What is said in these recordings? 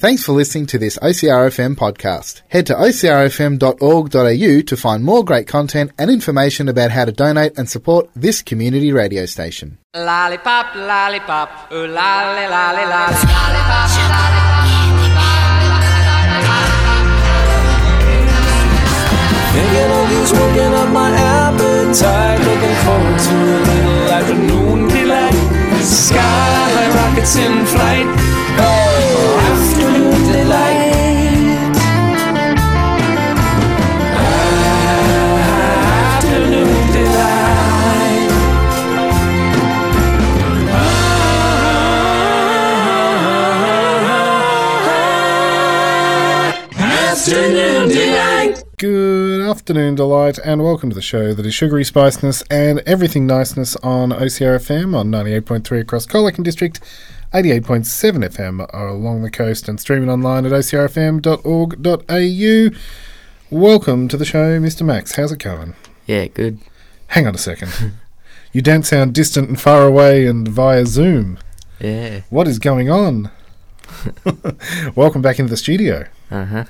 Thanks for listening to this OCRFM podcast. Head to ocrfm.org.au to find more great content and information about how to donate and support this community radio station. Lollipop, lollipop, ooh lolly, lolly, lolly. Lollipop, lollipop. Thinking of you's working up my appetite. Looking forward to a little afternoon delight. Sky rockets in flight. Afternoon delight. Good afternoon, Delight, and welcome to the show that is sugary spiceness and everything niceness on OCRFM on 98.3 across Colac District, 88.7 FM along the coast, and streaming online at ocrfm.org.au. Welcome to the show, Mr. Max. How's it going? Yeah, good. Hang on a second. you don't sound distant and far away and via Zoom. Yeah. What is going on? welcome back into the studio. Uh huh.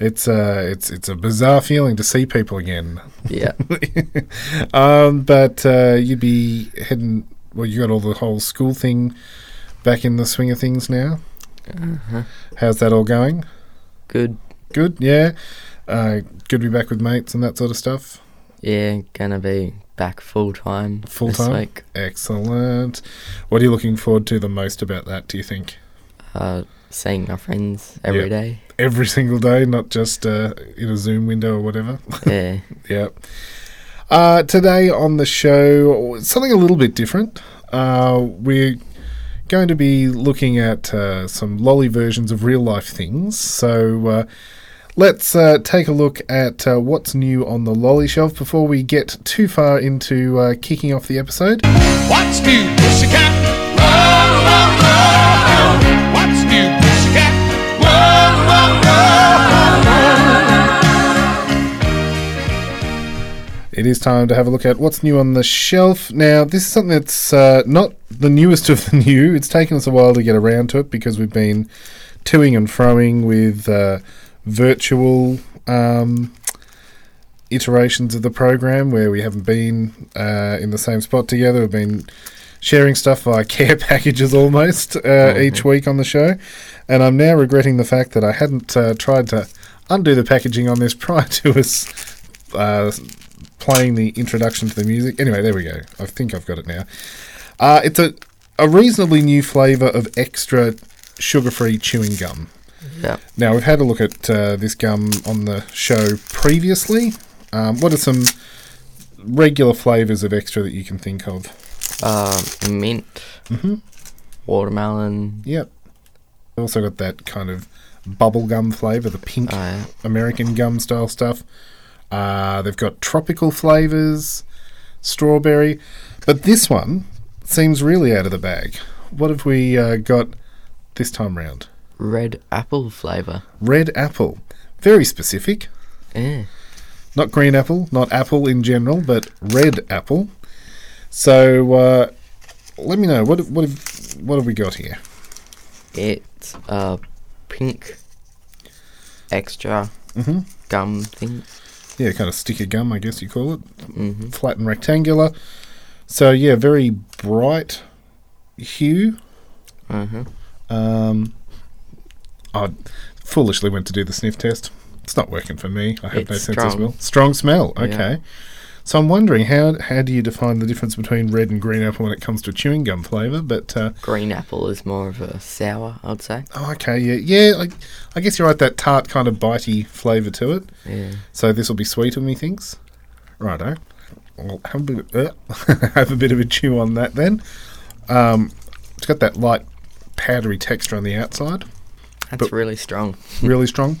It's uh, it's it's a bizarre feeling to see people again. Yeah. um, but uh, you'd be heading. Well, you got all the whole school thing back in the swing of things now. uh-huh. How's that all going? Good. Good, yeah. Uh, good to be back with mates and that sort of stuff. Yeah, gonna be back full time. Full time. Excellent. What are you looking forward to the most about that? Do you think Uh, seeing my friends every Yeah. day. Every single day, not just uh, in a Zoom window or whatever? Yeah. Yeah. Uh, today on the show, something a little bit different. Uh, we're going to be looking at uh, some lolly versions of real life things. So uh, let's uh, take a look at uh, what's new on the lolly shelf before we get too far into uh, kicking off the episode. What's new, pussycat? Whoa, whoa, whoa. It is time to have a look at what's new on the shelf. Now, this is something that's uh, not the newest of the new. It's taken us a while to get around to it because we've been toing and froing with uh, virtual um, iterations of the program where we haven't been uh, in the same spot together. We've been sharing stuff via care packages almost uh, each week on the show. And I'm now regretting the fact that I hadn't uh, tried to undo the packaging on this prior to us uh, playing the introduction to the music. Anyway, there we go. I think I've got it now. Uh, it's a, a reasonably new flavour of extra sugar free chewing gum. Yeah. Now, we've had a look at uh, this gum on the show previously. Um, what are some regular flavours of extra that you can think of? Uh, mint. Mhm. Watermelon. Yep. Also got that kind of bubblegum flavour, the pink Uh. American gum style stuff. Uh, they've got tropical flavours, strawberry. But this one seems really out of the bag. What have we uh, got this time round? red apple flavour. Red apple. Very specific. Yeah. Not green apple, not apple in general, but red apple. So uh, let me know what what have, what have we got here? It's a pink extra Mhm. gum thing. Yeah, kind of sticker gum, I guess you call it. hmm Flat and rectangular. So yeah, very bright hue. Uh-huh. Um, I foolishly went to do the sniff test. It's not working for me. I have no It's sense of strong. smell. Strong smell. Yeah. So I'm wondering how how do you define the difference between red and green apple when it comes to chewing gum flavour? But uh, Green apple is more of a sour, I'd say. oh, okay, yeah, yeah. I, I guess you're right. That tart kind of bitey flavour to it. Yeah. So this will be sweeter, methinks. Righto. I'll have a bit of, uh, have a bit of a chew on that then. Um, it's got that light powdery texture on the outside. That's But- really strong. really strong.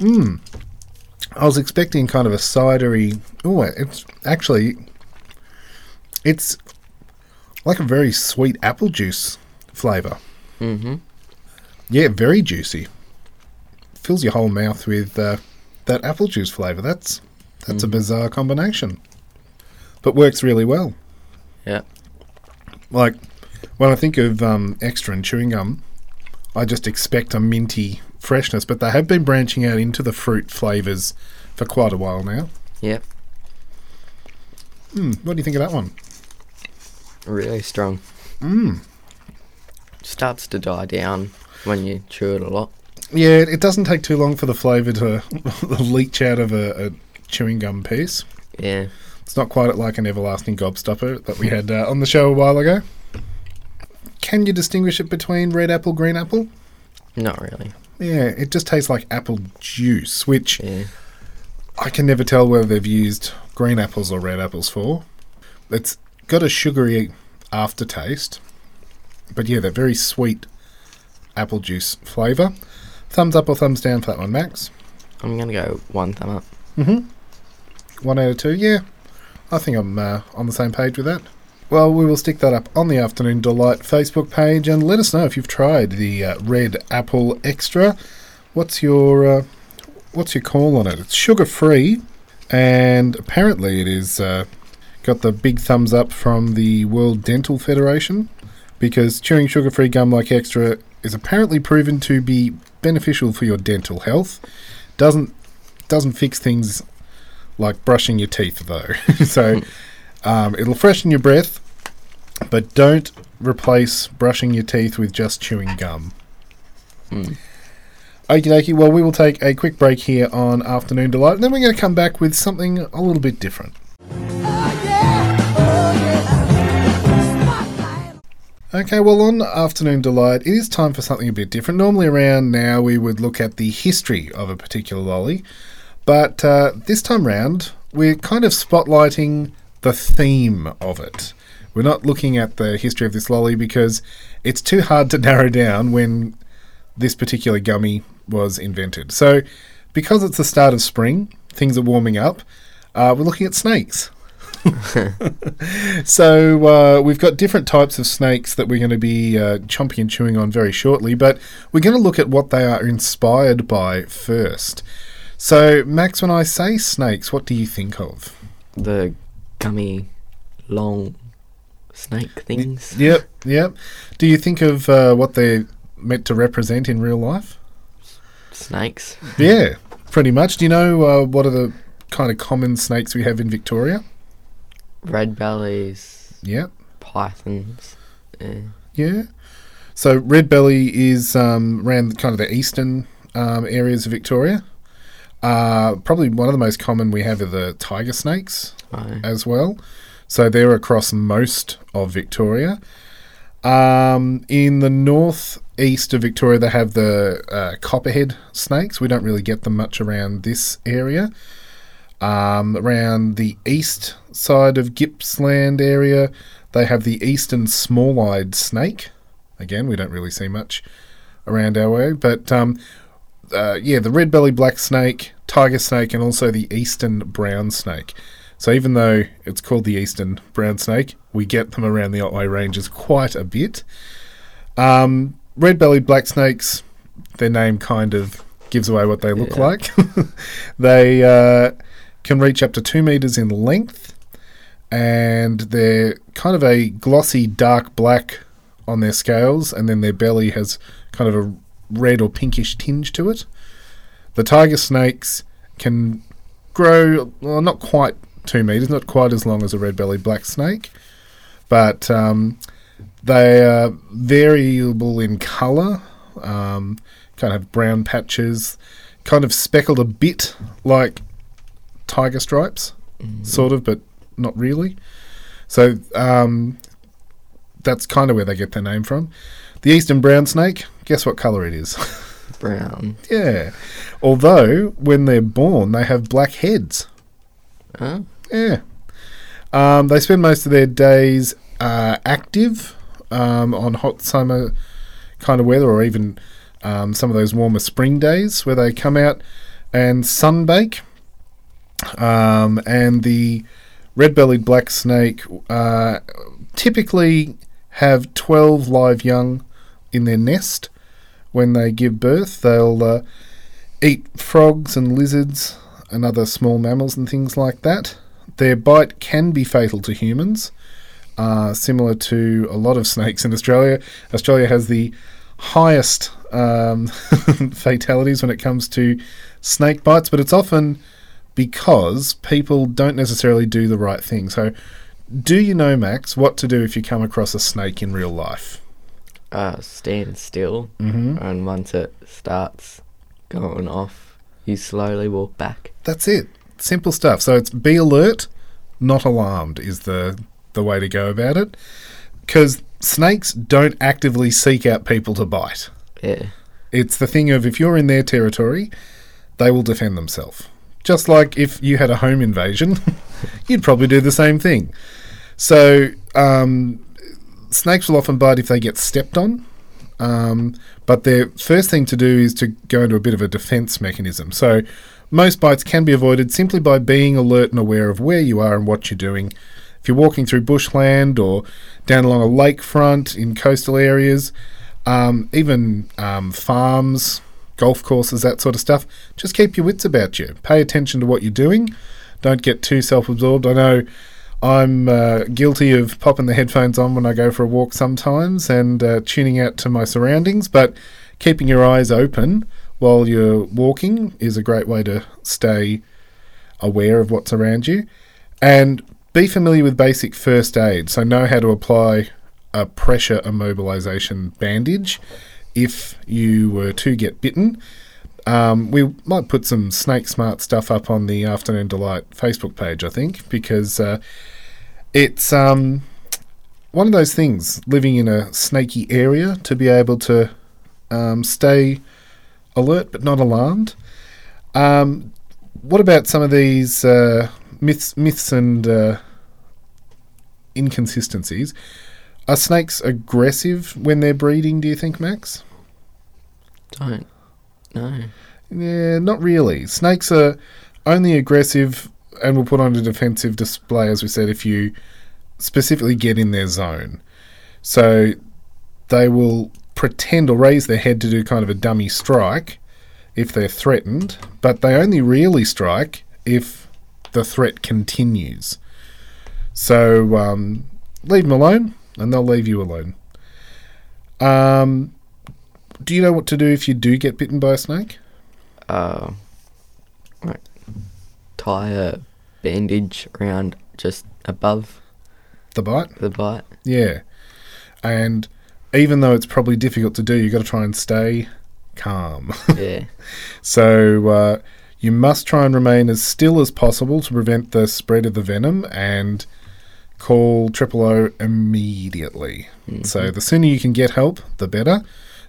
Mmm. I was expecting kind of a cidery. Oh, it's actually it's like a very sweet apple juice flavour. Mm-hmm. Yeah, very juicy. Fills your whole mouth with uh, that apple juice flavour. That's that's a bizarre combination, but works really well. Yeah. Like when I think of um, extra and chewing gum, I just expect a minty freshness, but they have been branching out into the fruit flavours for quite a while now. Yep. Hmm, what do you think of that one? Really strong. Mm. Starts to die down when you chew it a lot. Yeah, it it doesn't take too long for the flavour to leach out of a, a chewing gum piece. Yeah. It's not quite like an everlasting gobstopper that we had uh, on the show a while ago. Can you distinguish it between red apple, green apple? Not really. Yeah, it just tastes like apple juice, which Yeah. I can never tell whether they've used green apples or red apples for. It's got a sugary aftertaste, but yeah, that very sweet apple juice flavour. Thumbs up or thumbs down for that one, Max? I'm gonna go one thumb up. One out of two, yeah. I think I'm uh, on the same page with that. Well, we will stick that up on the Afternoon Delight Facebook page and let us know if you've tried the uh, Red Apple Extra. What's your uh, what's your call on it? It's sugar free, and apparently it is uh, got the big thumbs up from the World Dental Federation because chewing sugar free gum like Extra is apparently proven to be beneficial for your dental health. Doesn't doesn't fix things like brushing your teeth though. so um, it'll freshen your breath, but don't replace brushing your teeth with just chewing gum. Okie dokie, well, we will take a quick break here on Afternoon Delight, and then we're going to come back with something a little bit different. Okay, well, on Afternoon Delight, it is time for something a bit different. Normally, around now, we would look at the history of a particular lolly, but uh, this time round, we're kind of spotlighting the theme of it. We're not looking at the history of this lolly because it's too hard to narrow down when this particular gummy was invented. So, because it's the start of spring, things are warming up, uh, we're looking at snakes. so, uh, we've got different types of snakes that we're going to be uh, chomping and chewing on very shortly, but we're going to look at what they are inspired by first. So, Max, when I say snakes, what do you think of? The gummy, long snake things. Yep, yep. Do you think of uh, what they're meant to represent in real life? Snakes. Yeah, pretty much. Do you know uh, what are the kind of common snakes we have in Victoria? Red bellies. Yep. Pythons. Yeah. Yeah. So red belly is um, around kind of the eastern um, areas of Victoria. Uh, probably one of the most common we have are the tiger snakes Right. as well. So they're across most of Victoria. Um, in the northeast of Victoria, they have the uh, copperhead snakes. We don't really get them much around this area. Um, around the east side of Gippsland area, they have the eastern small-eyed snake. Again, we don't really see much around our way, but um, uh, yeah, the red belly black snake, tiger snake, and also the eastern brown snake. So even though it's called the eastern brown snake, we get them around the Otway Ranges quite a bit. Um, red bellied black snakes, their name kind of gives away what they look Yeah. like. they uh, can reach up to two meters in length, and they're kind of a glossy dark black on their scales, and then their belly has kind of a red or pinkish tinge to it. The tiger snakes can grow, well, not quite two meters, not quite as long as a red bellied black snake, but um, they are variable in colour, um, kind of brown patches, kind of speckled a bit like tiger stripes, sort of, but not really. So um, that's kind of where they get their name from. The eastern brown snake, guess what colour it is? Brown. yeah. Although, when they're born, they have black heads. Oh. Yeah. Um, they spend most of their days uh, active um, on hot summer kind of weather, or even um, some of those warmer spring days where they come out and sunbake. Um, and the red-bellied black snake uh, typically have 12 live young in their nest when they give birth. They'll uh, eat frogs and lizards and other small mammals and things like that. Their bite can be fatal to humans, uh, similar to a lot of snakes in Australia. Australia has the highest um, fatalities when it comes to snake bites, but it's often because people don't necessarily do the right thing. So, do you know, Max, what to do if you come across a snake in real life? Uh, stand still, and once it starts going off, you slowly walk back. That's it. Simple stuff. So it's be alert, not alarmed is the the way to go about it. Because snakes don't actively seek out people to bite. Yeah, It's the thing of if you're in their territory, they will defend themselves. Just like if you had a home invasion, you'd probably do the same thing. So um, snakes will often bite if they get stepped on. Um, but their first thing to do is to go into a bit of a defense mechanism. So most bites can be avoided simply by being alert and aware of where you are and what you're doing. If you're walking through bushland or down along a lakefront in coastal areas, um, even um, farms, golf courses, that sort of stuff, just keep your wits about you. Pay attention to what you're doing. Don't get too self absorbed. I know I'm uh, guilty of popping the headphones on when I go for a walk sometimes and uh, tuning out to my surroundings, but keeping your eyes open while you're walking is a great way to stay aware of what's around you. And be familiar with basic first aid, so know how to apply a pressure immobilization bandage if you were to get bitten. Um, we might put some Snake Smart stuff up on the Afternoon Delight Facebook page, I think, because uh, it's um, one of those things living in a snaky area to be able to um, stay alert but not alarmed. Um, what about some of these uh, myths, myths and uh, inconsistencies? Are snakes aggressive when they're breeding? Do you think, Max? don't. No. Yeah, not really. Snakes are only aggressive and will put on a defensive display, as we said, if you specifically get in their zone. So they will pretend or raise their head to do kind of a dummy strike if they're threatened, but they only really strike if the threat continues. So um, leave them alone, and they'll leave you alone. Um, do you know what to do if you do get bitten by a snake? Uh, like tie a bandage around just above The bite? the bite. Yeah. And even though it's probably difficult to do, you've got to try and stay calm. Yeah, so uh, you must try and remain as still as possible to prevent the spread of the venom and call triple O immediately. So the sooner you can get help, the better.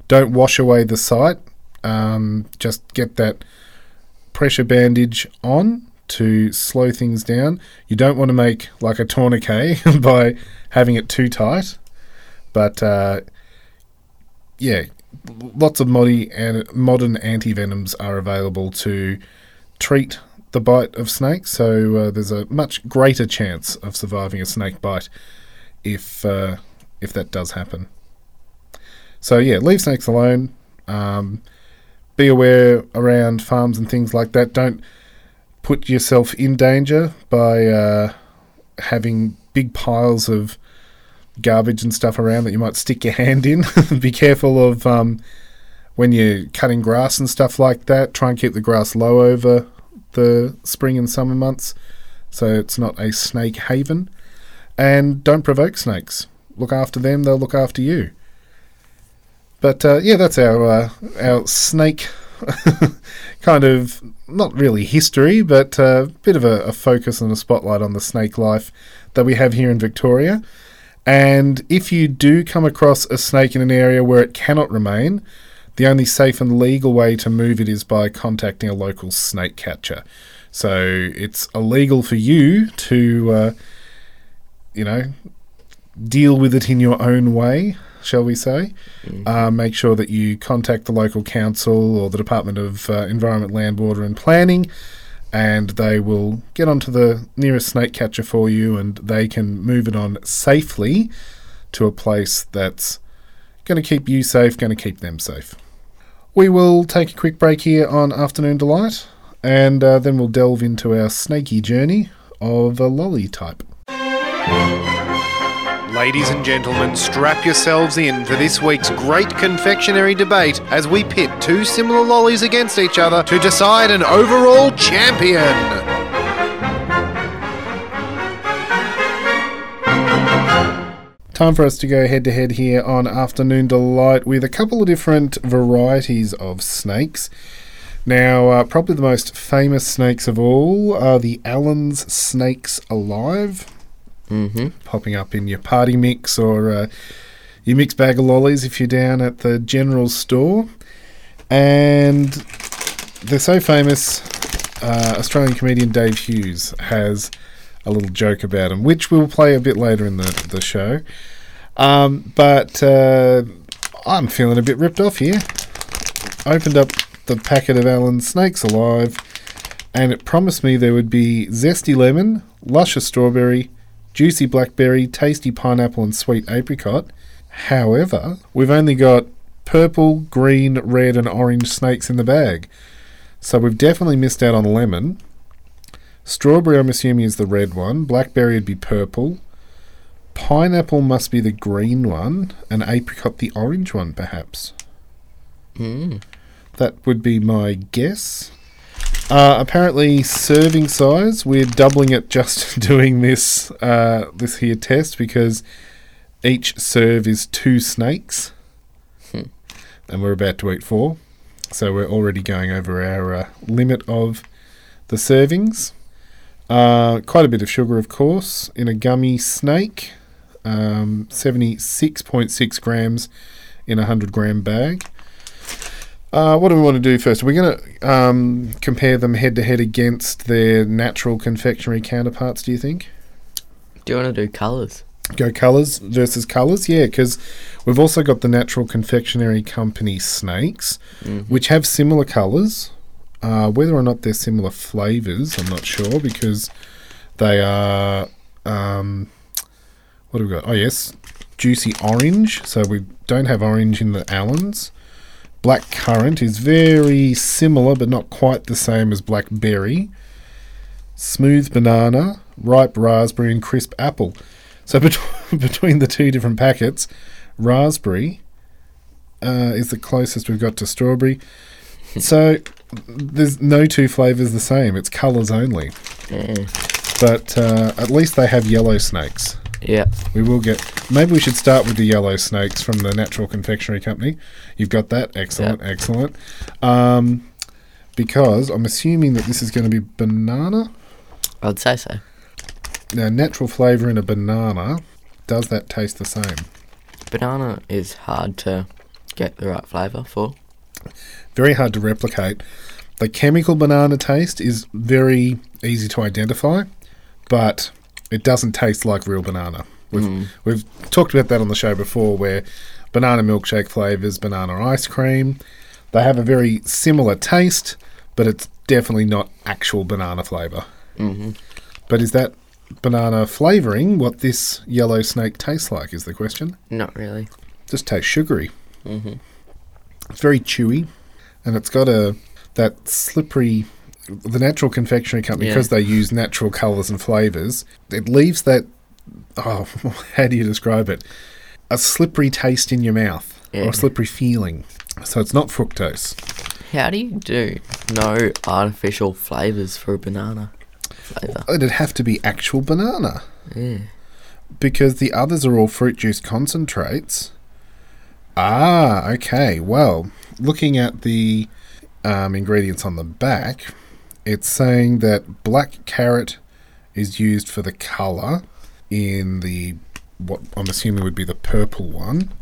Don't wash away the site. Um, just get that pressure bandage on to slow things down. You don't want to make like a tourniquet by having it too tight. But uh, yeah, lots of modi- and modern are available to treat the bite of snakes. So uh, there's a much greater chance of surviving a snake bite if uh, if that does happen. So yeah, leave snakes alone. Um, be aware around farms and things like that. Don't put yourself in danger by uh, having big piles of garbage and stuff around that you might stick your hand in. Be careful of um, when you're cutting grass and stuff like that. Try and keep the grass low over the spring and summer months so it's not a snake haven. And don't provoke snakes. Look after them, they'll look after you. But uh, yeah, that's our uh, our snake kind of not really history, but a bit of a, a focus and a spotlight on the snake life that we have here in Victoria. And if you do come across a snake in an area where it cannot remain, the only safe and legal way to move it is by contacting a local snake catcher. So it's illegal for you to, uh, you know, deal with it in your own way, shall we say. Uh, make sure that you contact the local council or the Department of uh, Environment, Land, Water and Planning, and they will get onto the nearest snake catcher for you and they can move it on safely to a place that's going to keep you safe, going to keep them safe. We will take a quick break here on Afternoon Delight, and uh, then we'll delve into our snaky journey of a lolly type. Ladies and gentlemen, strap yourselves in for this week's great confectionery debate as we pit two similar lollies against each other to decide an overall champion. Time for us to go head to head here on Afternoon Delight with a couple of different varieties of snakes. Now, uh, probably the most famous snakes of all are the Allen's Snakes Alive, Mm-hmm. popping up in your party mix or uh, your mixed bag of lollies if you're down at the general store. And they're so famous, uh, Australian comedian Dave Hughes has a little joke about them, which we'll play a bit later in the, the show. Um, but uh, I'm feeling a bit ripped off here. Opened up the packet of Allen Snakes Alive, and it promised me there would be zesty lemon, luscious strawberry, juicy blackberry, tasty pineapple, and sweet apricot. However, we've only got purple, green, red, and orange snakes in the bag. So we've definitely missed out on lemon. Strawberry, I'm assuming, is the red one. Blackberry would be purple. Pineapple must be the green one, and apricot the orange one, perhaps. Mm. That would be my guess. Uh, apparently, serving size. We're doubling it just doing this uh, this here test because each serve is two snakes, and we're about to eat four. So we're already going over our uh, limit of the servings. Uh, quite a bit of sugar, of course, in a gummy snake. Um, 76.6 grams in a 100 gram bag. Uh, what do we want to do first? We're going to um, compare them head to head against their natural confectionery counterparts, do you think? Do you want to do colours? Go colours versus colours? Yeah, because we've also got the Natural Confectionery Company snakes, which have similar colours. Uh, whether or not they're similar flavours, I'm not sure because they are. Um, what have we got? Oh, yes, juicy orange. So we don't have orange in the Allens. Black currant is very similar, but not quite the same as blackberry. Smooth banana, ripe raspberry, and crisp apple. So bet- between the two different packets, raspberry uh, is the closest we've got to strawberry. So there's no two flavors the same. It's colors only. Yeah. But uh, at least they have yellow snakes. Yeah. We will get. Maybe we should start with the yellow snakes from the Natural Confectionery Company. You've got that. Excellent, excellent. Um, because I'm assuming that this is going to be banana. I'd say so. Now, natural flavour in a banana. Does that taste the same? Banana is hard to get the right flavour for. Very hard to replicate. The chemical banana taste is very easy to identify, but it doesn't taste like real banana. We've we've talked about that on the show before, where banana milkshake flavors, banana ice cream, they have a very similar taste, but it's definitely not actual banana flavor. hmm But is that banana flavoring what this yellow snake tastes like? Is the question. Not really. Just tastes sugary. hmm It's very chewy, and it's got a that slippery. The natural confectionery company, Yeah. because they use natural colours and flavours, it leaves that. Oh, how do you describe it? A slippery taste in your mouth, or a slippery feeling. So it's not fructose. How do you do no artificial flavours for a banana flavour? It'd have to be actual banana Yeah. because the others are all fruit juice concentrates. Ah, okay. Well, looking at the um, ingredients on the back, it's saying that black carrot is used for the colour in the what I'm assuming would be the purple one.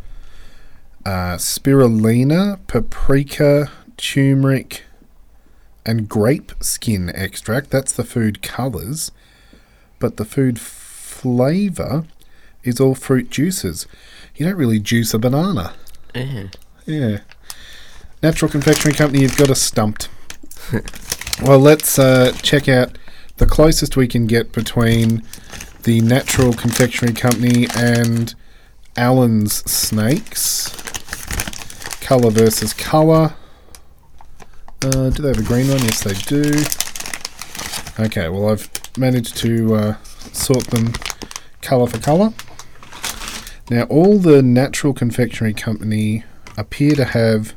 Uh, spirulina, paprika, turmeric, and grape skin extract. That's the food colours. But the food flavour is all fruit juices. You don't really juice a banana. Yeah. Yeah. Natural Confectionery Company, you've got us stumped. well, let's uh, check out the closest we can get between the Natural Confectionery Company and Allen's Snakes. Colour versus colour. Uh, do they have a green one? Yes, they do. Okay, well, I've managed to uh, sort them colour for colour. Now, all the natural confectionery company appear to have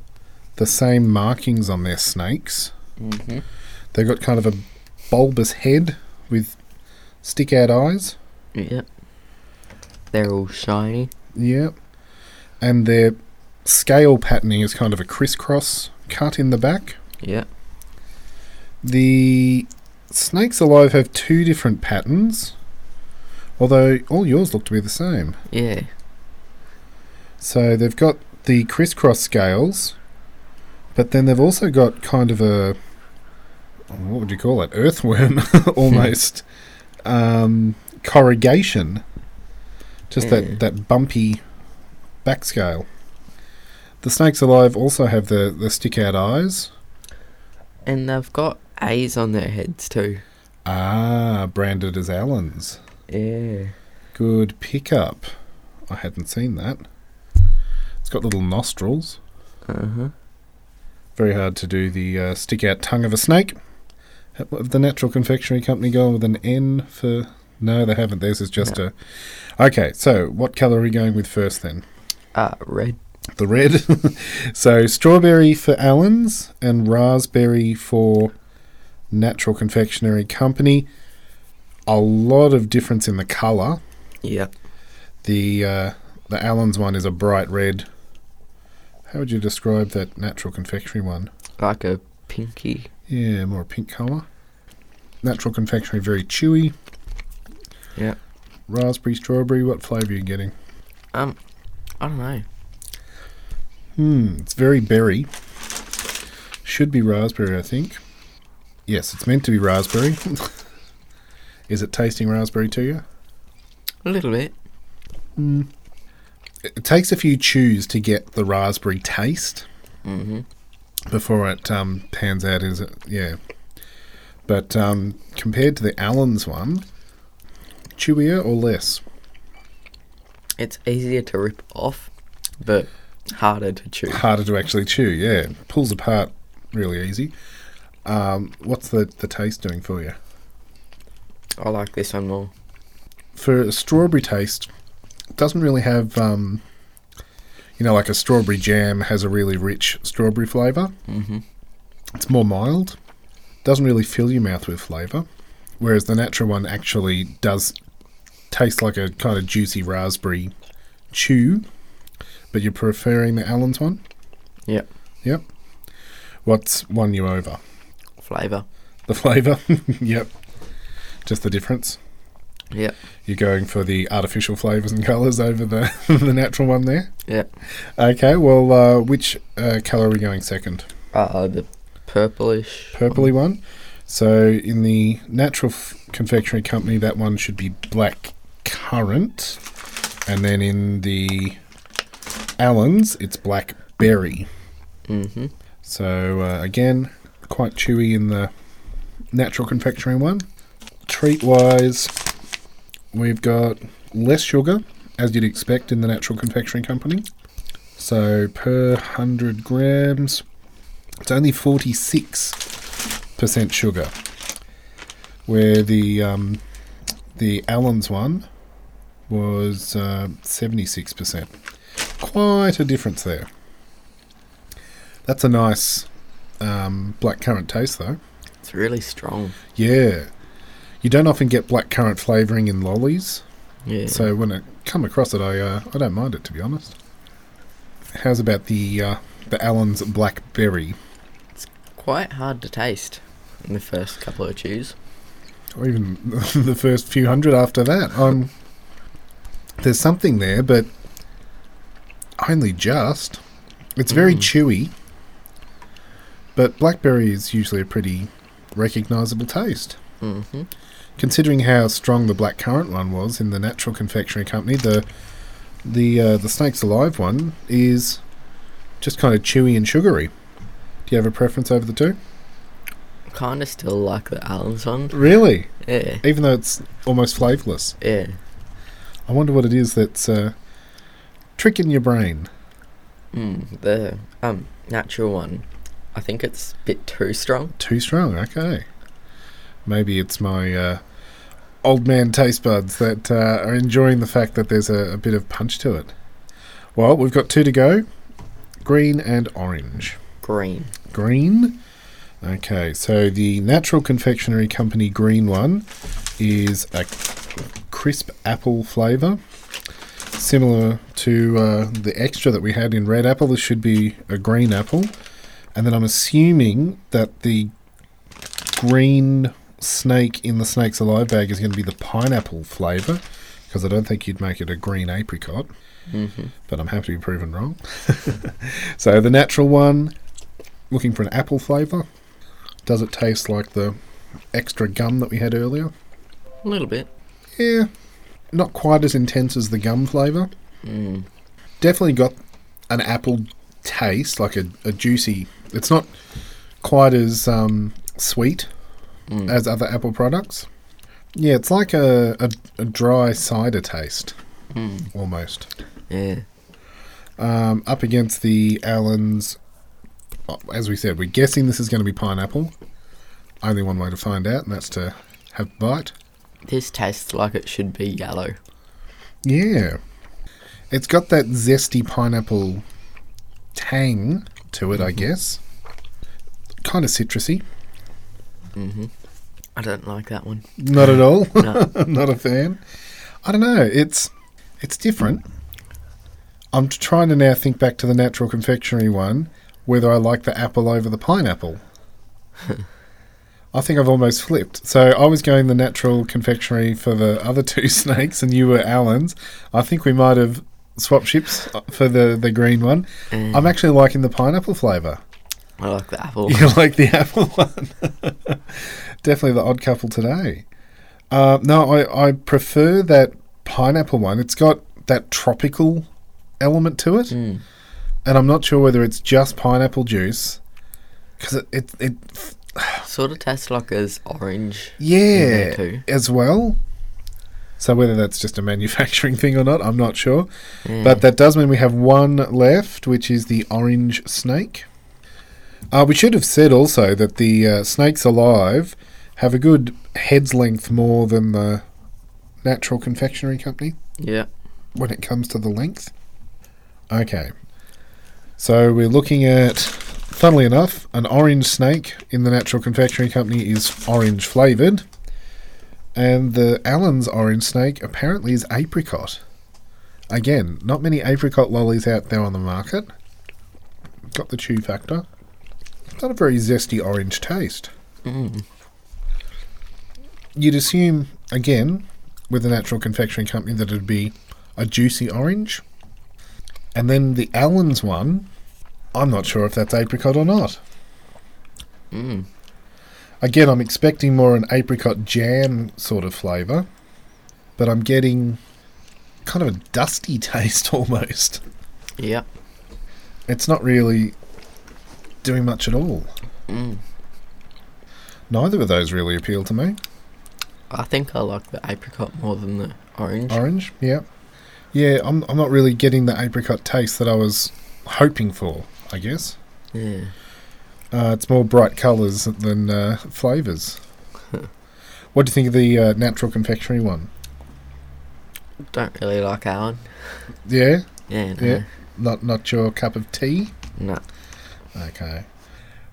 the same markings on their snakes. Mm-hmm. They've got kind of a bulbous head with stick out eyes. Yep. They're all shiny. Yep. And their scale patterning is kind of a crisscross cut in the back. Yep. The snakes alive have two different patterns, although all yours look to be the same. Yeah. So they've got the crisscross scales, but then they've also got kind of a what would you call it? Earthworm almost um, corrugation. Just Yeah. that, that bumpy back scale. The snakes alive also have the, the stick out eyes. And they've got A's on their heads too. Ah, branded as Allen's. Yeah. Good pickup. I hadn't seen that. It's got little nostrils. Uh huh. Very hard to do the uh, stick out tongue of a snake. Have the Natural Confectionery Company gone with an N for. No, they haven't. Theirs is just a. Okay, so what colour are we going with first then? Uh, red. The red. so strawberry for Allen's and raspberry for Natural Confectionery Company. A lot of difference in the colour. Yep. The uh, the Allen's one is a bright red. How would you describe that Natural Confectionery one? Like a pinky. Yeah, more pink colour. Natural confectionery, very chewy. Yeah. Raspberry, strawberry. What flavour are you getting? Um, I don't know. Hmm, it's very berry. Should be raspberry, I think. Yes, it's meant to be raspberry. Is it tasting raspberry to you? A little bit. It it takes a few chews to get the raspberry taste Mm-hmm. Before it um, pans out. Is it? Yeah. But um, compared to the Allen's one, chewier or less? It's easier to rip off, but harder to chew. harder to actually chew. Yeah, pulls apart really easy. Um, what's the the taste doing for you? I like this one more. For a strawberry taste, it doesn't really have. Um, you know, like a strawberry jam has a really rich strawberry flavour. Mm-hmm. It's more mild. Doesn't really fill your mouth with flavour. Whereas the natural one actually does taste like a kind of juicy raspberry chew. But you're preferring the Allen's one? Yep. Yep. What's won you over? Flavour. The flavour? yep. Just the difference. Yep. You're going for the artificial flavours and colours over the the natural one there. Yep. Okay, well, uh, which uh, colour are we going second? Uh, the purplish. Purpley one. So in the natural f- confectionery company, that one should be black currant, and then in the Allen's, it's black berry. Mm-hmm. So uh, again, quite chewy in the natural confectionery one. Treat wise, we've got less sugar, as you'd expect in the natural confectionery company. So per 100 grams, it's only 46% sugar. Where the um, the Allen's one was uh, 76%. Quite a difference there. That's a nice um, black currant taste, though. It's really strong. Yeah. You don't often get black currant flavouring in lollies, Yeah. so when I come across it, I uh, I don't mind it to be honest. How's about the uh, the Allen's blackberry, It's quite hard to taste in the first couple of chews. or even the first few hundred after that? Um, there's something there, but only just. It's very Mm. chewy, but blackberry is usually a pretty recognisable taste. Mm-hmm. Considering how strong the black currant one was in the natural confectionery company, the the uh, the snakes alive one is just kind of chewy and sugary. Do you have a preference over the two? Kind of still like the Allen's one. Really, Yeah. even though it's almost flavourless. Yeah. I wonder what it is that's uh, tricking your brain. Mm, the um natural one. I think it's a bit too strong. Too strong. Okay, maybe it's my uh, old man taste buds that uh, are enjoying the fact that there's a, a bit of punch to it. Well, we've got two to go green and orange. Green. Green. Okay, so the Natural Confectionery Company green one is a crisp apple flavour. Similar to uh, the extra that we had in red apple, this should be a green apple. And then I'm assuming that the green snake in the Snakes Alive bag is going to be the pineapple flavour, because I don't think you'd make it a green apricot. But I'm happy to be proven wrong. so the natural one, looking for an apple flavour. Does it taste like the extra gum that we had earlier? A little bit. Yeah, not quite as intense as the gum flavour. Mm. Definitely got an apple taste, like a, a juicy. It's not quite as um, sweet Mm. as other apple products. Yeah, it's like a, a, a dry cider taste, Mm. almost. Yeah. Um, up against the Allen's, oh, as we said, we're guessing this is going to be pineapple. Only one way to find out, and that's to have a bite. This tastes like it should be yellow. Yeah. It's got that zesty pineapple tang to it, I guess. Kind of citrusy. hmm I don't like that one. Not at all. No. Not a fan. I don't know. It's it's different. I'm trying to now think back to the natural confectionery one, whether I like the apple over the pineapple. I think I've almost flipped. So I was going the natural confectionery for the other two snakes, and you were Allen's. I think we might have swapped ships for the, the green one. Mm. I'm actually liking the pineapple flavour. I like the apple. You like the apple one? Definitely the odd couple today. Uh, no, I, I prefer that pineapple one. It's got that tropical element to it, Mm. and I'm not sure whether it's just pineapple juice because it, it it Sort of tastes like as orange. yeah too. as well. So whether that's just a manufacturing thing or not, I'm not sure. But that does mean we have one left, which is the orange snake. Uh, we should have said also that the uh, snakes alive have a good head's length more than the natural confectionery company yeah. when it comes to the length. Okay. So we're looking at, funnily enough, an orange snake in the natural confectionery company is orange flavoured. And the Allen's orange snake apparently is apricot. Again, not many apricot lollies out there on the market. Got the chew factor. Not a very zesty orange taste. Mm. You'd assume, again, with a natural confectionery company, that it'd be a juicy orange. And then the Allen's one, I'm not sure if that's apricot or not. Mm. Again, I'm expecting more an apricot jam sort of flavour, but I'm getting kind of a dusty taste almost. Yep. It's not really doing much at all. Mm. Neither of those really appeal to me. I think I like the apricot more than the orange. Orange, yeah. Yeah, I'm, I'm not really getting the apricot taste that I was hoping for, I guess. Yeah. Uh, it's more bright colours than uh, flavours. what do you think of the uh, natural confectionery one? Don't really like Alan. Yeah, Yeah. No. Yeah. not not your cup of tea. No. Okay.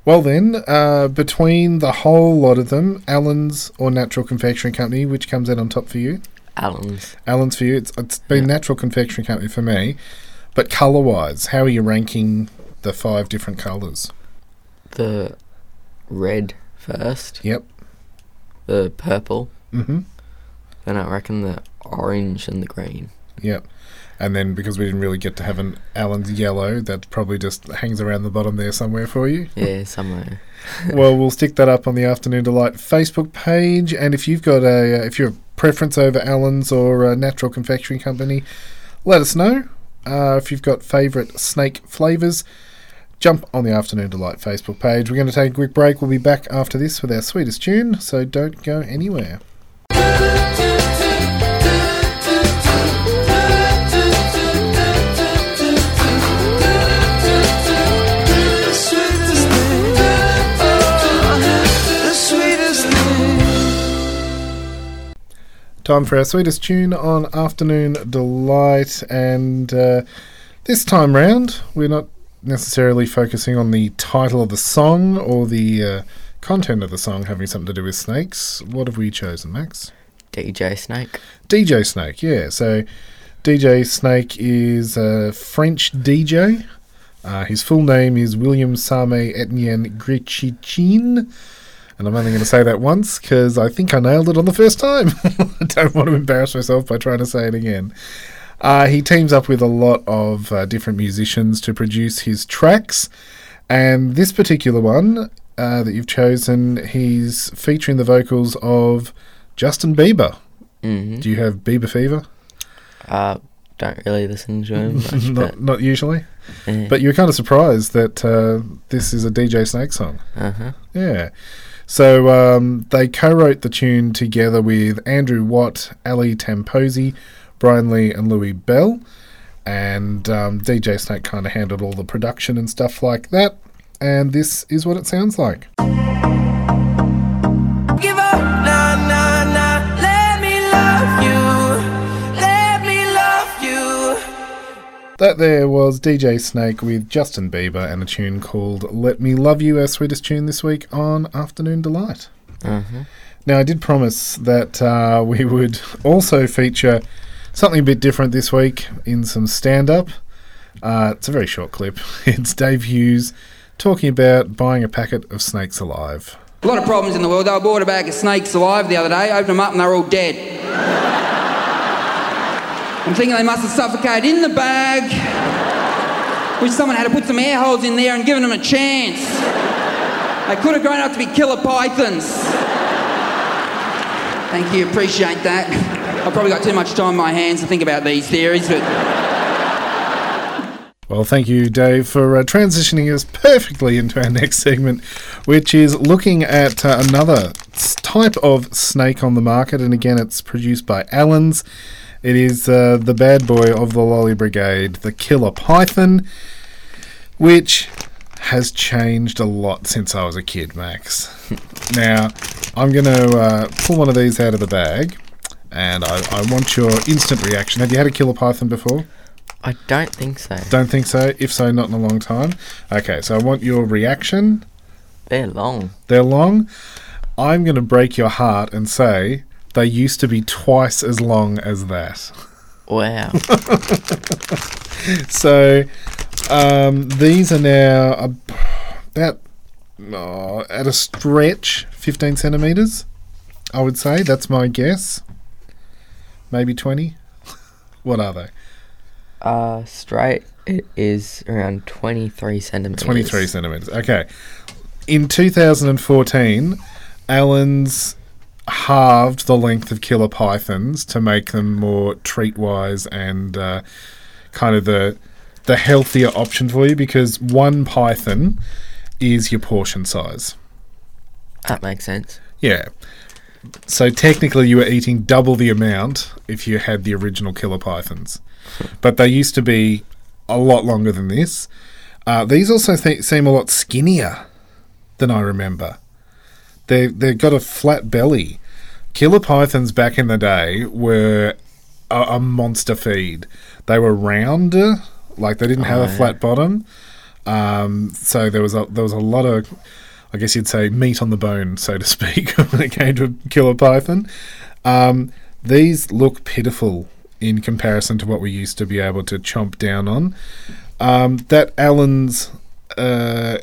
Well then, uh, between the whole lot of them, Allen's or Natural Confectionery Company, which comes out on top for you? Alan's. Allen's for you. It's it's been Yeah. Natural Confectionery Company for me. But colour wise, how are you ranking the five different colours? The red first. Yep. The purple. Mm-hmm. Then I reckon the orange and the green. Yep. And then because we didn't really get to have an Allen's yellow, that probably just hangs around the bottom there somewhere for you. Yeah, somewhere. well, we'll stick that up on the Afternoon Delight Facebook page. And if you've got a, uh, if you have preference over Allen's or uh, Natural Confectionery Company, let us know. Uh, if you've got favourite snake flavours, jump on the Afternoon Delight Facebook page. We're going to take a quick break. We'll be back after this with our sweetest tune, so don't go anywhere. Time for our sweetest tune on Afternoon Delight. And uh, this time round, we're not necessarily focusing on the title of the song or the uh, content of the song having something to do with snakes. What have we chosen, Max? DJ Snake. DJ Snake, yeah. So DJ Snake is a French DJ. Uh, his full name is William Sami Etienne Grigahcine. And I'm only going to say that once because I think I nailed it on the first time. I don't want to embarrass myself by trying to say it again. Uh, he teams up with a lot of uh, different musicians to produce his tracks. And this particular one uh, that you've chosen, he's featuring the vocals of Justin Bieber. hmm Do you have Bieber fever? Uh, don't really listen to him much, not, not usually. eh, But you're kind of surprised that uh, this is a DJ Snake song. uh-huh. Yeah. So um, they co-wrote the tune together with Andrew Watt, Ali Tamposi, Brian Lee, and Louis Bell. And um, DJ Snake kind of handled all the production and stuff like that. And this is what it sounds like. That there was DJ Snake with Justin Bieber and a tune called Let Me Love You, our sweetest tune this week on Afternoon Delight. Uh-huh. Now, I did promise that uh, we would also feature something a bit different this week in some stand up. Uh, it's a very short clip. It's Dave Hughes talking about buying a packet of snakes alive. A lot of problems in the world. I bought a bag of snakes alive the other day, opened them up, and they're all dead. I'm thinking they must have suffocated in the bag. Wish someone had to put some air holes in there and given them a chance. They could have grown up to be killer pythons. Thank you, appreciate that. I've probably got too much time on my hands to think about these theories, but Well, thank you, Dave, for uh, transitioning us perfectly into our next segment, which is looking at uh, another type of snake on the market. And again, it's produced by Allen's. It is uh, the bad boy of the Lolly Brigade, the killer python, which has changed a lot since I was a kid, Max. now, I'm going to uh, pull one of these out of the bag. And I, I want your instant reaction. Have you had a killer python before? I don't think so. Don't think so. If so, not in a long time. Okay, so I want your reaction. They're long. They're long. I'm going to break your heart and say they used to be twice as long as that. Wow. So um, these are now about oh, at a stretch 15 centimeters. I would say that's my guess. Maybe 20. What are they? uh, straight, it is around 23 centimeters. 23 centimeters. Okay. In 2014, Allen's halved the length of killer pythons to make them more treat wise and uh, kind of the the healthier option for you because one python is your portion size. That makes sense. Yeah. So technically, you were eating double the amount if you had the original killer pythons, but they used to be a lot longer than this. Uh, these also th- seem a lot skinnier than I remember. They they've got a flat belly. Killer pythons back in the day were a, a monster feed. They were rounder, like they didn't have Oh, a yeah. flat bottom. Um, so there was a there was a lot of, I guess you'd say, meat on the bone, so to speak, when it came to killer python. Um, these look pitiful in comparison to what we used to be able to chomp down on. Um, that Allen's uh,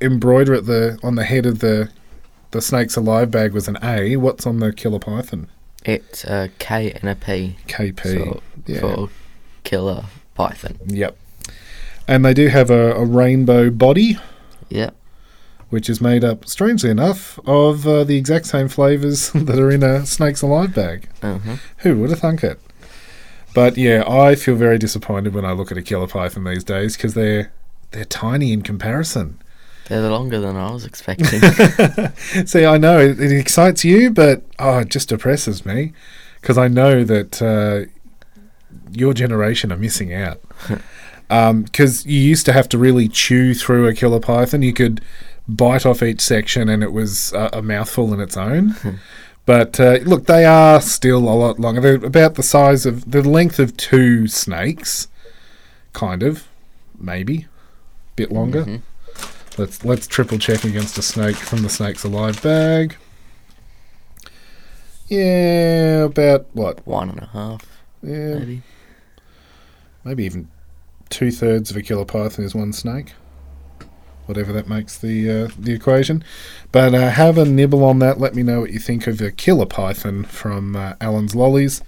embroider at the on the head of the the snakes alive bag was an A. What's on the killer python? It's a K and a P KP. for, yeah. for killer python. Yep. And they do have a, a rainbow body, Yep. which is made up, strangely enough, of uh, the exact same flavours that are in a Snakes Alive bag. Uh-huh. Who would have thunk it? But yeah, I feel very disappointed when I look at a killer python these days because they're they're tiny in comparison. They're longer than I was expecting. See, I know it, it excites you, but oh, it just depresses me because I know that uh, your generation are missing out. Because you used to have to really chew through a killer python. You could bite off each section, and it was a, a mouthful in its own. But uh, look, they are still a lot longer. They're about the size of the length of two snakes, kind of, maybe, a bit longer. Let's let's triple check against a snake from the Snakes Alive bag. Yeah, about what? One and a half, Yeah, maybe. maybe even two thirds of a killer python is one snake. Whatever that makes the uh, the equation, but uh, have a nibble on that. Let me know what you think of a killer python from uh, Allen's Lollies.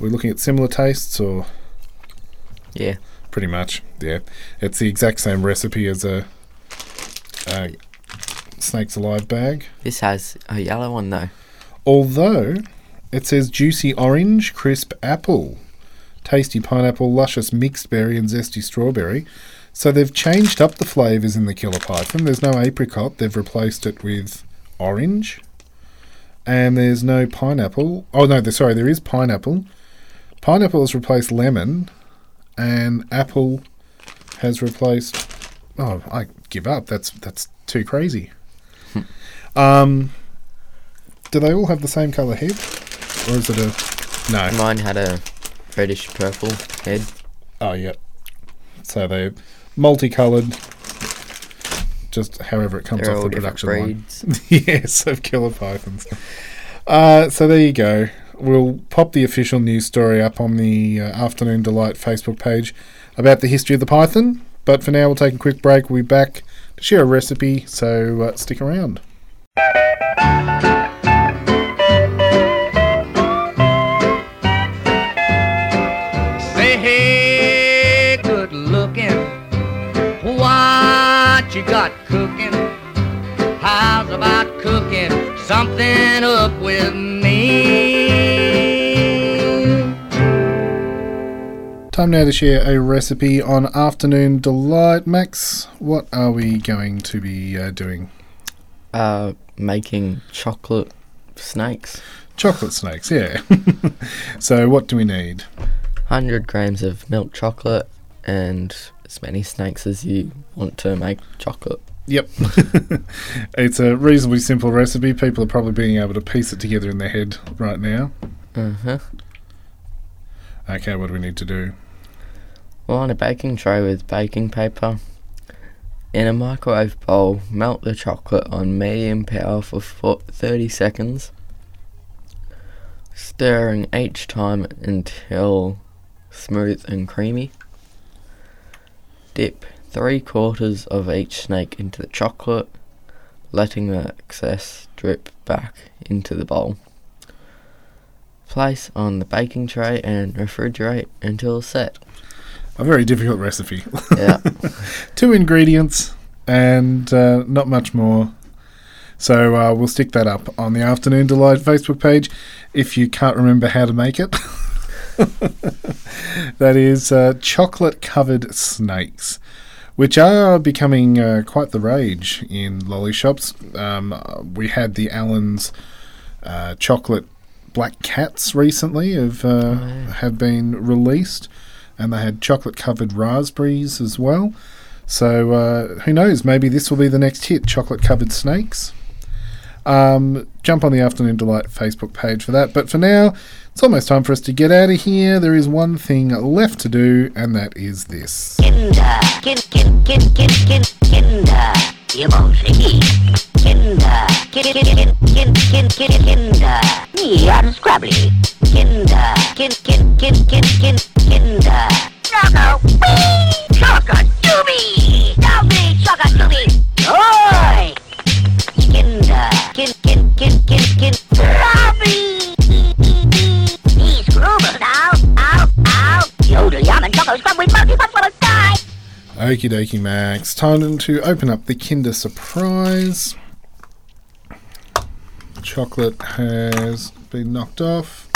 We're looking at similar tastes, or Yeah. Pretty much, yeah. It's the exact same recipe as a, a snakes alive bag. This has a yellow one though. Although it says juicy orange, crisp apple, tasty pineapple, luscious mixed berry, and zesty strawberry. So they've changed up the flavours in the Killer Python. There's no apricot, they've replaced it with orange. And there's no pineapple. Oh, no, sorry, there is pineapple. Pineapple has replaced lemon, and apple has replaced. Oh, I give up. That's that's too crazy. um, do they all have the same colour head, or is it a no? Mine had a reddish purple head. Oh, yeah. So they're multicoloured. Just however it comes They're off the production line. yes, of killer pythons. Uh, so there you go. We'll pop the official news story up on the uh, Afternoon Delight Facebook page about the history of the python. But for now, we'll take a quick break. We'll be back to share a recipe, so uh, stick around. Say, hey, good looking. What you got cooking? How's about cooking something up with me? Time now to share a recipe on Afternoon Delight. Max, what are we going to be uh, doing? Uh, making chocolate snakes. Chocolate snakes, yeah. so, what do we need? 100 grams of milk chocolate and as many snakes as you want to make chocolate. Yep. it's a reasonably simple recipe. People are probably being able to piece it together in their head right now. Uh-huh. Okay, what do we need to do? On a baking tray with baking paper. In a microwave bowl, melt the chocolate on medium power for 30 seconds, stirring each time until smooth and creamy. Dip three quarters of each snake into the chocolate, letting the excess drip back into the bowl. Place on the baking tray and refrigerate until set. A very difficult recipe. Yeah. Two ingredients and uh, not much more. So uh, we'll stick that up on the Afternoon Delight Facebook page if you can't remember how to make it. that is uh, chocolate covered snakes, which are becoming uh, quite the rage in lolly shops. Um, we had the Allen's uh, chocolate black cats recently have uh, have been released, and they had chocolate covered raspberries as well. So uh, who knows? Maybe this will be the next hit: chocolate covered snakes. Um, jump on the Afternoon Delight Facebook page for that. But for now, it's almost time for us to get out of here. There is one thing left to do, and that is this. Kinder, kin, kin, kin, kin, kin, Kinder, kin, kin, kin, Kinder, kin, kin, kin, kin, Kinder. Okie dokie, Max. Time to open up the Kinder Surprise. Chocolate has been knocked off.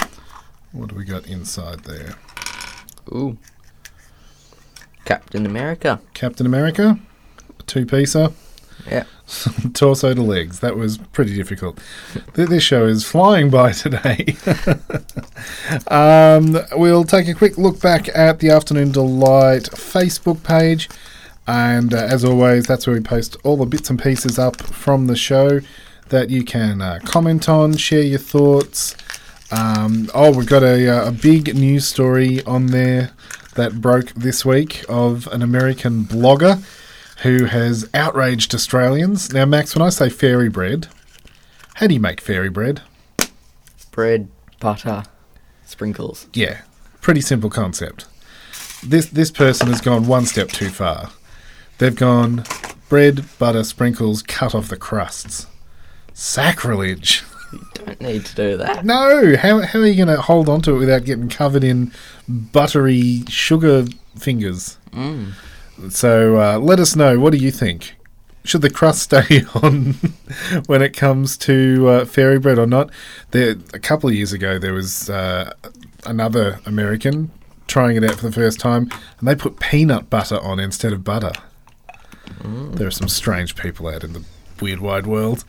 What do we got inside there? Ooh. Captain America. Captain America, two-piecer, Yeah. torso to legs. That was pretty difficult. This show is flying by today. um, we'll take a quick look back at the Afternoon Delight Facebook page. And uh, as always, that's where we post all the bits and pieces up from the show. that you can uh, comment on, share your thoughts. Um, oh, we've got a, uh, a big news story on there that broke this week of an American blogger who has outraged Australians. Now, Max, when I say fairy bread, how do you make fairy bread? Bread, butter, sprinkles. Yeah, pretty simple concept. This this person has gone one step too far. They've gone bread, butter, sprinkles, cut off the crusts. Sacrilege. You don't need to do that. No, how, how are you going to hold on to it without getting covered in buttery sugar fingers? So uh, let us know. What do you think? Should the crust stay on when it comes to uh, fairy bread or not? There, a couple of years ago, there was uh, another American trying it out for the first time, and they put peanut butter on instead of butter. There are some strange people out in the weird wide world.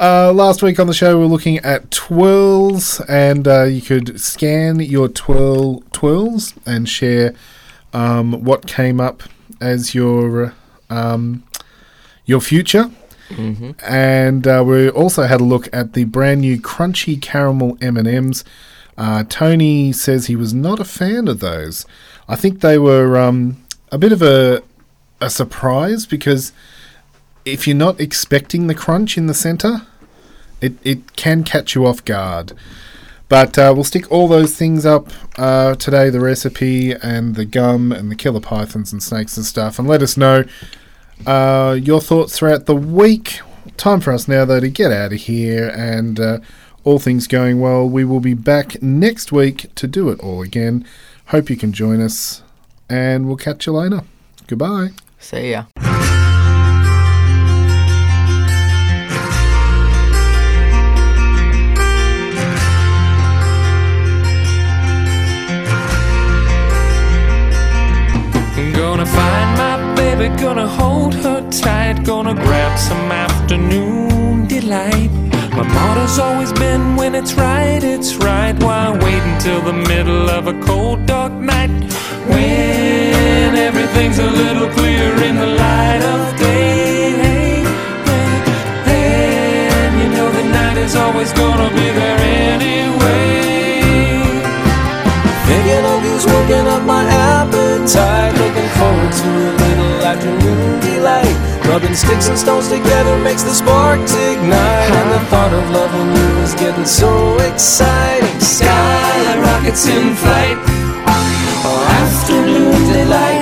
Uh, last week on the show, we were looking at twirls, and uh, you could scan your twirl twirls and share um, what came up as your um, your future. And uh, we also had a look at the brand new crunchy caramel M and M's. Uh, Tony says he was not a fan of those. I think they were um, a bit of a a surprise because if you're not expecting the crunch in the center, it, it can catch you off guard. But uh, we'll stick all those things up uh, today the recipe and the gum and the killer pythons and snakes and stuff. And let us know uh, your thoughts throughout the week. Time for us now, though, to get out of here. And uh, all things going well, we will be back next week to do it all again. Hope you can join us. And we'll catch you later. Goodbye. See ya. Gonna find my baby, gonna hold her tight, gonna grab some afternoon delight. My motto's always been when it's right, it's right. Why wait until the middle of a cold, dark night? When everything's a little clearer in the light of day. Hey, you know the night is always gonna be there anyway. Thinking of you's working up my appetite. Looking forward to a little afternoon delight. Rubbing sticks and stones together makes the sparks ignite. And the thought of loving you is getting so exciting. Sky rockets in flight. Delight.